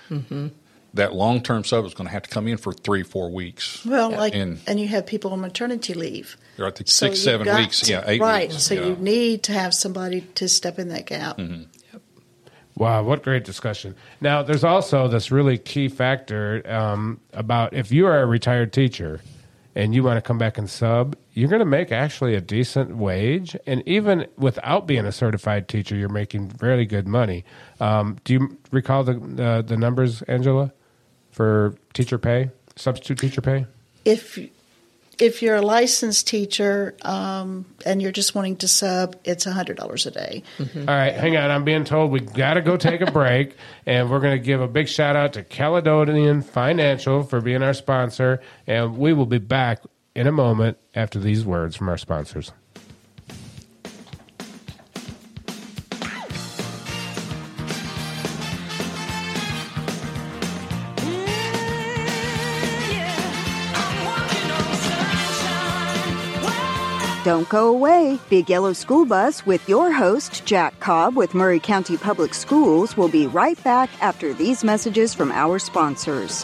Mm-hmm. That long-term sub was going to have to come in for three, four weeks. Well, like, And- and you have people on maternity leave. They're at the So six, seven got weeks, to- yeah, eight right. weeks. So yeah. you need to have somebody to step in that gap. Mm-hmm. Wow, what great discussion. Now, there's also this really key factor um, about if you are a retired teacher and you want to come back and sub, you're going to make actually a decent wage. And even without being a certified teacher, you're making really good money. Um, do you recall the, the, the numbers, Angela, for teacher pay, substitute teacher pay? If if you're a licensed teacher um, and you're just wanting to sub, it's hundred dollars a day. All right, hang on. I'm being told we got to go take a <laughs> break, and we're going to give a big shout out to Caledonian Financial for being our sponsor, and we will be back in a moment after these words from our sponsors. Don't go away. Big Yellow School Bus with your host, Jack Cobb with Maury County Public Schools, will be right back after these messages from our sponsors.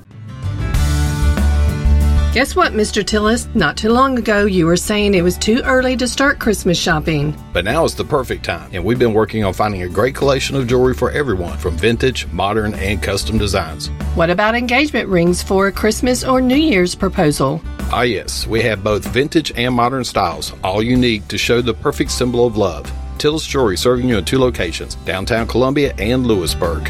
Guess what, Mr. Tillis? Not too long ago, you were saying it was too early to start Christmas shopping. But now is the perfect time, and we've been working on finding a great collection of jewelry for everyone, from vintage, modern, and custom designs. What about engagement rings for a Christmas or New Year's proposal? Ah, yes, we have both vintage and modern styles, all unique to show the perfect symbol of love. Tillis Jewelry serving you in two locations, downtown Columbia and Lewisburg.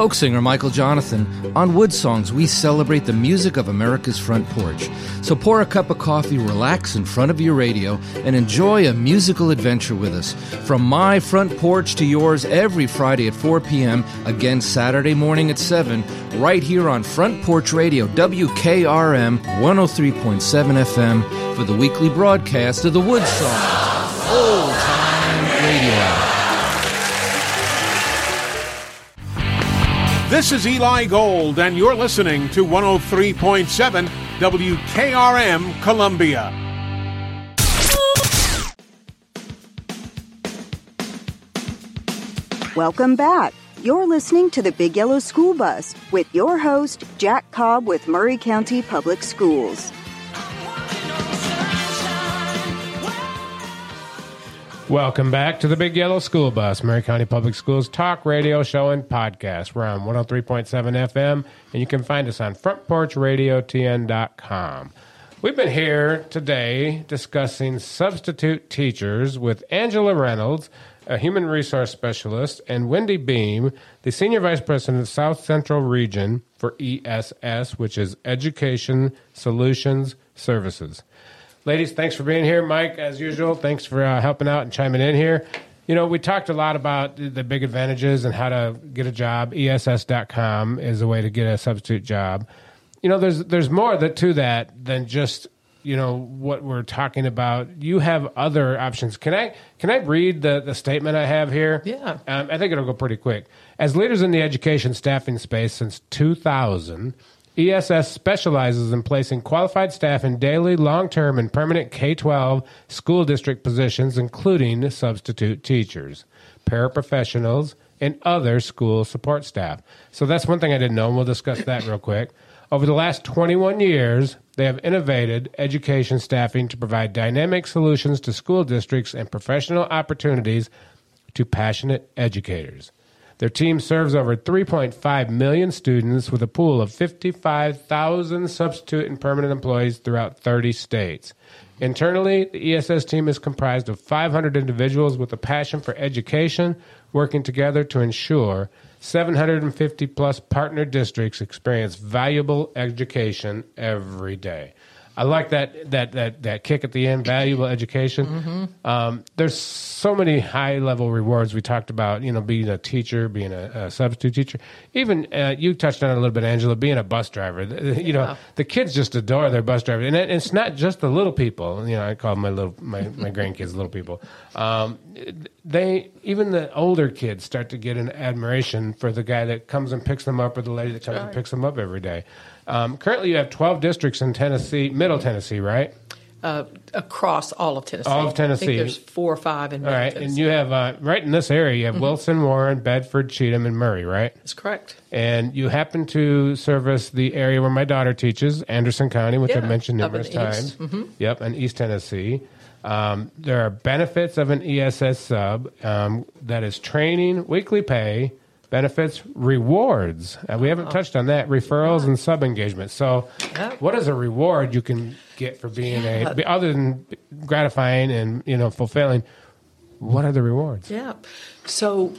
folk singer Michael Johnathon. On Wood Songs, we celebrate the music of America's front porch. So pour a cup of coffee, relax in front of your radio, and enjoy a musical adventure with us. From my front porch to yours every Friday at 4 p.m., again Saturday morning at 7, right here on Front Porch Radio, WKRM 103.7 FM, for the weekly broadcast of the Wood Songs. Old time This is Eli Gold, and you're listening to 103.7 WKRM Columbia. Welcome back. You're listening to the Big Yellow School Bus with your host, Jack Cobb with Maury County Public Schools. Welcome back to the Big Yellow School Bus, Maury County Public Schools talk radio show and podcast. We're on 103.7 FM, and you can find us on frontporchradiotn.com. We've been here today discussing substitute teachers with Angela Reynolds, a human resource specialist, and Wendy Beam, the senior vice president of South Central Region for ESS, which is Education Solutions Services. Ladies, thanks for being here. Mike, as usual, thanks for uh, helping out and chiming in here. You know, we talked a lot about the big advantages and how to get a job. ESS.com is a way to get a substitute job. You know, there's there's more that to that than just you know what we're talking about. You have other options. Can I can I read the the statement I have here? Yeah. Um, I think it'll go pretty quick. As leaders in the education staffing space since 2000. ESS specializes in placing qualified staff in daily, long term, and permanent K 12 school district positions, including substitute teachers, paraprofessionals, and other school support staff. So that's one thing I didn't know, and we'll discuss that real quick. Over the last 21 years, they have innovated education staffing to provide dynamic solutions to school districts and professional opportunities to passionate educators. Their team serves over 3.5 million students with a pool of 55,000 substitute and permanent employees throughout 30 states. Internally, the ESS team is comprised of 500 individuals with a passion for education, working together to ensure 750 plus partner districts experience valuable education every day. I like that that that that kick at the end, valuable education. Mm-hmm. Um, there's so many high level rewards we talked about. You know, being a teacher, being a, a substitute teacher. Even uh, you touched on it a little bit, Angela. Being a bus driver. You know, the kids just adore their bus driver, and it, it's not just the little people. You know, I call my little my, my <laughs> grandkids little people. Um, they even the older kids start to get an admiration for the guy that comes and picks them up, or the lady that comes and picks them up every day. Um, currently, you have 12 districts in Tennessee, Middle Tennessee, right? Uh, across all of Tennessee. All of I Tennessee. think there's four or five in All right, Tennessee. and you have uh, right in this area, you have Mhm. Wilson, Warren, Bedford, Cheatham, and Maury, right? That's correct. And you happen to service the area where my daughter teaches, Anderson County, which I've Yeah, mentioned up in numerous times. Mhm. Yep, and East Tennessee. Um, there are benefits of an ESS sub um, that is training, weekly pay, benefits, rewards. Uh, we haven't touched on that. Referrals and sub engagement. So, what is a reward you can get for being Yeah. a other than gratifying and you know fulfilling? What are the rewards? Yeah. So,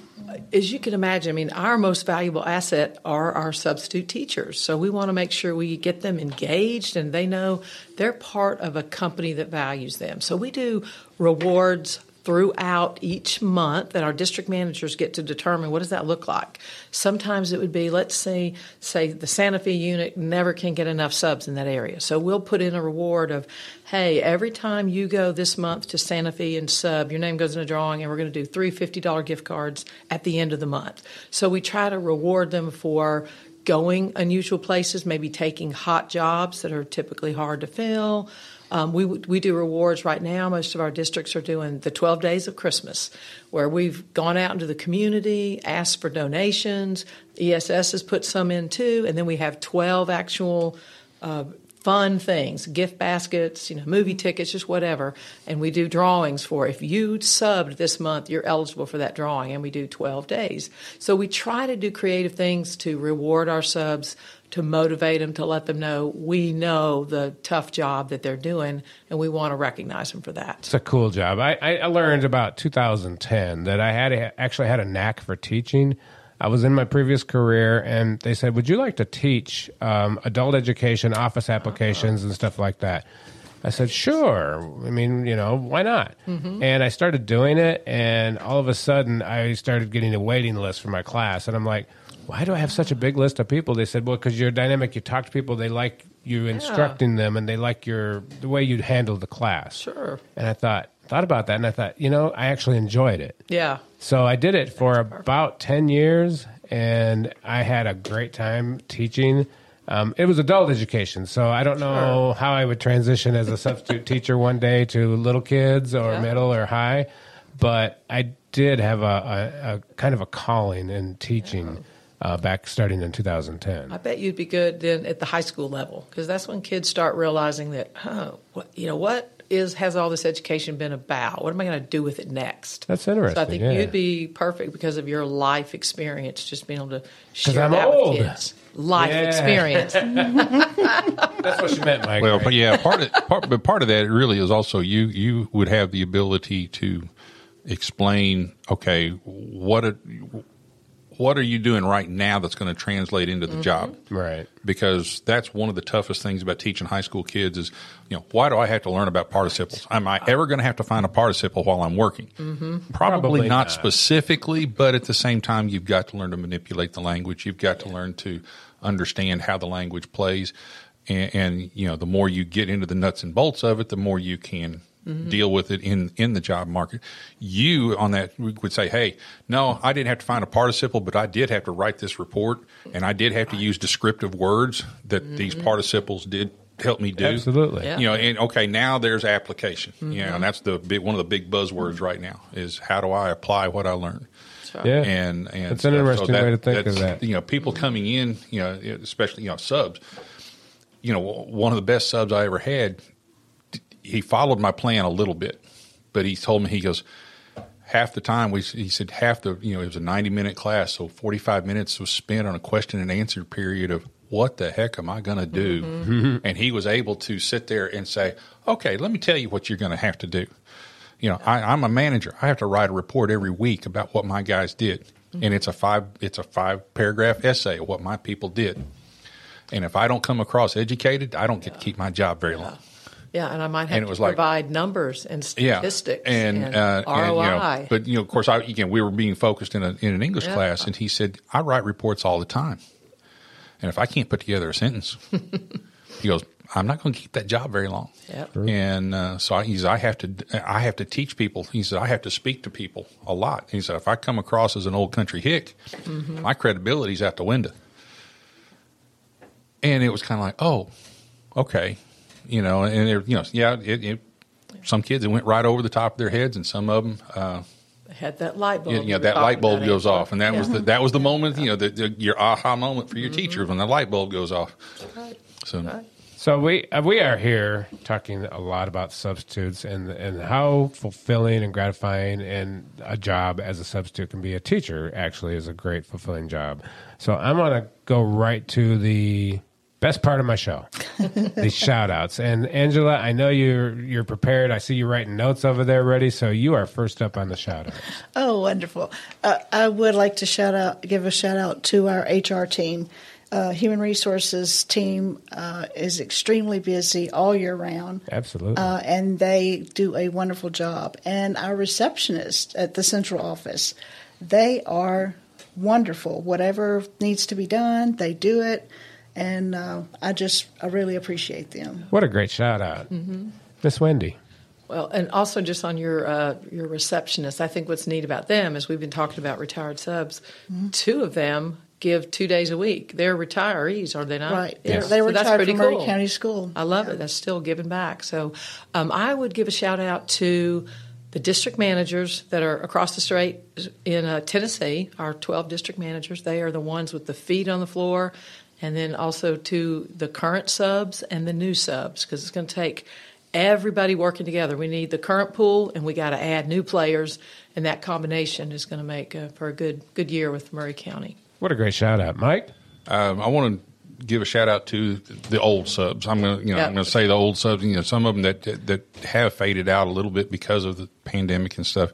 as you can imagine, I mean, our most valuable asset are our substitute teachers. So, we want to make sure we get them engaged and they know they're part of a company that values them. So, we do rewards throughout each month that our district managers get to determine what does that look like. Sometimes it would be let's say say the Santa Fe unit never can get enough subs in that area. So we'll put in a reward of hey, every time you go this month to Santa Fe and sub, your name goes in a drawing and we're going to do three $50 gift cards at the end of the month. So we try to reward them for going unusual places, maybe taking hot jobs that are typically hard to fill. Um, we we do rewards right now. Most of our districts are doing the 12 days of Christmas, where we've gone out into the community, asked for donations. ESS has put some in too, and then we have 12 actual uh, fun things, gift baskets, you know, movie tickets, just whatever. And we do drawings for if you subbed this month, you're eligible for that drawing, and we do 12 days. So we try to do creative things to reward our subs, to motivate them, to let them know we know the tough job that they're doing, and we want to recognize them for that. It's a cool job. I, I learned about 2010 that I had a, actually had a knack for teaching. I was in my previous career, and they said, "Would you like to teach um, adult education, office applications, and stuff like that?" I said, "Sure." I mean, you know, why not? Mhm. And I started doing it, and all of a sudden, I started getting a waiting list for my class, and I'm like, "Why do I have such a big list of people?" They said, "Well, because you're dynamic. You talk to people. They like you instructing them, and they like your the way you handle the class." Sure. And I thought thought about that, and I thought, you know, I actually enjoyed it. Yeah. So I did it for about 10 years and I had a great time teaching. Um, it was adult education, so I don't know how I would transition as a substitute teacher one day to little kids or Yeah. middle or high, but I did have a, a, a kind of a calling in teaching uh, back starting in 2010. I bet you'd be good then at the high school level because that's when kids start realizing that, oh, what, you know, what is has all this education been about? What am I going to do with it next? That's interesting. So I think yeah. you'd be perfect because of your life experience, just being able to share I'm that old. with kids. Life Yeah. experience. <laughs> That's what she meant, Mike. Well, but yeah, part of part, but part of that really is also you you would have the ability to explain. Okay, what it, what are you doing right now that's going to translate into the job? Right. Because that's one of the toughest things about teaching high school kids is, you know, why do I have to learn about participles? Am I ever going to have to find a participle while I'm working? Mm-hmm. Probably, Probably not, not. specifically, but at the same time, you've got to learn to manipulate the language. You've got to learn to understand how the language plays, and, and you know, the more you get into the nuts and bolts of it, the more you can Mhm. deal with it in in the job market. You on that would say, "Hey, no, I didn't have to find a participle, but I did have to write this report, and I did have to use descriptive words that these participles did." Help me do Absolutely. Yeah. You know, and okay, now there's application. You know, Mhm. and that's the big one of the big buzzwords right now is how do I apply what I learned? right. Yeah. and and That's an stuff. interesting way to think of that. You know, people coming in, you know, especially you know subs. You know, one of the best subs I ever had. He followed my plan a little bit, but he told me he goes half the time we he said half the you know it was a 90 minute class so 45 minutes was spent on a question and answer period of what the heck am i going to do? Mm-hmm. and he was able to sit there and say okay let me tell you what you're going to have to do. You know I, i'm a manager. I have to write a report every week about what my guys did. Mm-hmm. and it's a five it's a five paragraph essay of what my people did. And if i don't come across educated i don't get to keep my job very long Yeah, and I might have And it to like- provide numbers and statistics and, and, uh, and, you ROI. know, but you know, of course, I again we were being focused in a in an English Yeah. class, and he said, "I write reports all the time, and if I can't put together a sentence, <laughs> he goes, I'm not going to keep that job very long." Yep. And uh, so I, he said, I have to I have to teach people. He said, I have to speak to people a lot. He said, if I come across as an old country hick, Mhm. my credibility's out the window. And it was kind of like, oh, okay, you know, and they're, you know, yeah, it, it, some kids it went right over the top of their heads, and some of them, uh, had that light bulb. Yeah, you know, that light bulb goes Angela. off, and that was the that was the moment, you know, the, the, your aha moment for your teachers when the light bulb goes off. So. So we uh, we are here talking a lot about substitutes and and how fulfilling and gratifying and a job as a substitute can be. A teacher actually is a great fulfilling job. So I'm going to go right to the best part of my show, <laughs> the shout outs. And Angela, I know you're you're prepared. I see you writing notes over there ready. So you are first up on the shout outs. Oh, wonderful. Uh, I would like to shout out, give a shout out to our HR team. Uh, Human Resources team uh, is extremely busy all year round. Absolutely. Uh, and they do a wonderful job. And our receptionists at the central office, they are wonderful. Whatever needs to be done, they do it. And uh, I just, I really appreciate them. What a great shout out, Mhm. Miss Wendy. Well, and also just on your uh, your receptionist, I think what's neat about them is we've been talking about retired subs. Mm-hmm. Two of them give two days a week. They're retirees, are they not? Right. Yeah. They're- they So retired that's pretty from Maury cool. County School. I love it. That's still giving back. So um, I would give a shout out to the district managers that are across the strait in uh, Tennessee, our 12 district managers. They are the ones with the feet on the floor. And then also to the current subs and the new subs, because it's going to take everybody working together. We need the current pool, and we got to add new players, and that combination is going to make uh, for a good good year with Maury County. What a great shout out, Mike. Um, I want to give a shout out to the old subs. I'm going to, you know, Yep. I'm going to say the old subs. You know, some of them that that have faded out a little bit because of the pandemic and stuff.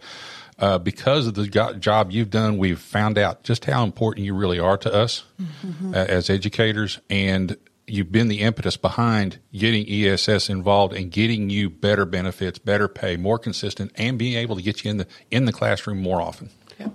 Uh, because of the jo- job you've done, we've found out just how important you really are to us Mm-hmm. uh, as educators, and you've been the impetus behind getting ESS involved and getting you better benefits, better pay, more consistent, and being able to get you in the in the classroom more often.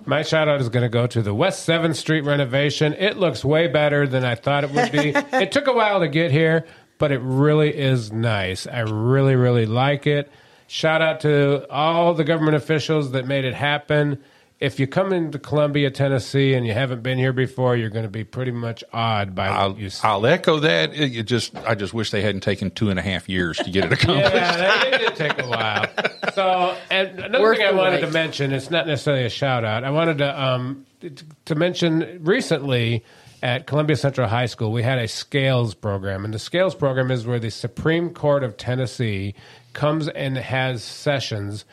My shout out is going to go to the West 7th Street renovation. It looks way better than I thought it would be. <laughs> it took a while to get here, but it really is nice. I really, really like it. Shout out to all the government officials that made it happen. If you come into Columbia, Tennessee, and you haven't been here before, you're going to be pretty much awed by I'll, what you see. I'll echo that. It, it just I just wish they hadn't taken two and a half years to get it accomplished. Yeah, they, they did take a while. So, and another Worth thing I wanted wait. to mention, it's not necessarily a shout out. I wanted to um, to mention recently at Columbia Central High School, we had a scales program, and the scales program is where the Supreme Court of Tennessee comes and has sessions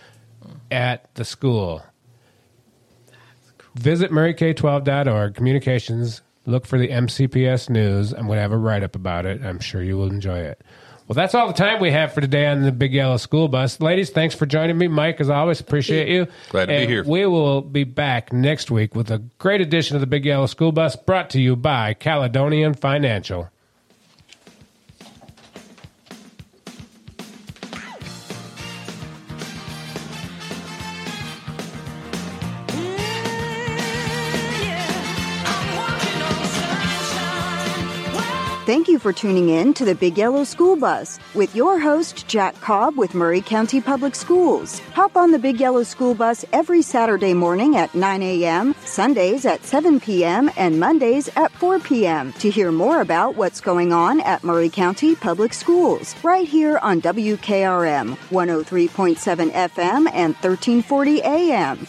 at the school. Visit mauryk12.org, communications, look for the MCPS news. I'm going to have a write up about it. I'm sure you will enjoy it. Well, that's all the time we have for today on the Big Yellow School Bus. Ladies, thanks for joining me. Mike, as always, appreciate you. Glad to be here. We will be back next week with a great edition of the Big Yellow School Bus brought to you by Caledonian Financial. Thank you for tuning in to the Big Yellow School Bus with your host, Jack Cobb with Maury County Public Schools. Hop on the Big Yellow School Bus every Saturday morning at 9 a.m., Sundays at 7 p.m., and Mondays at 4 p.m. to hear more about what's going on at Maury County Public Schools, right here on WKRM 103.7 FM and 1340 AM.